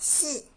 四。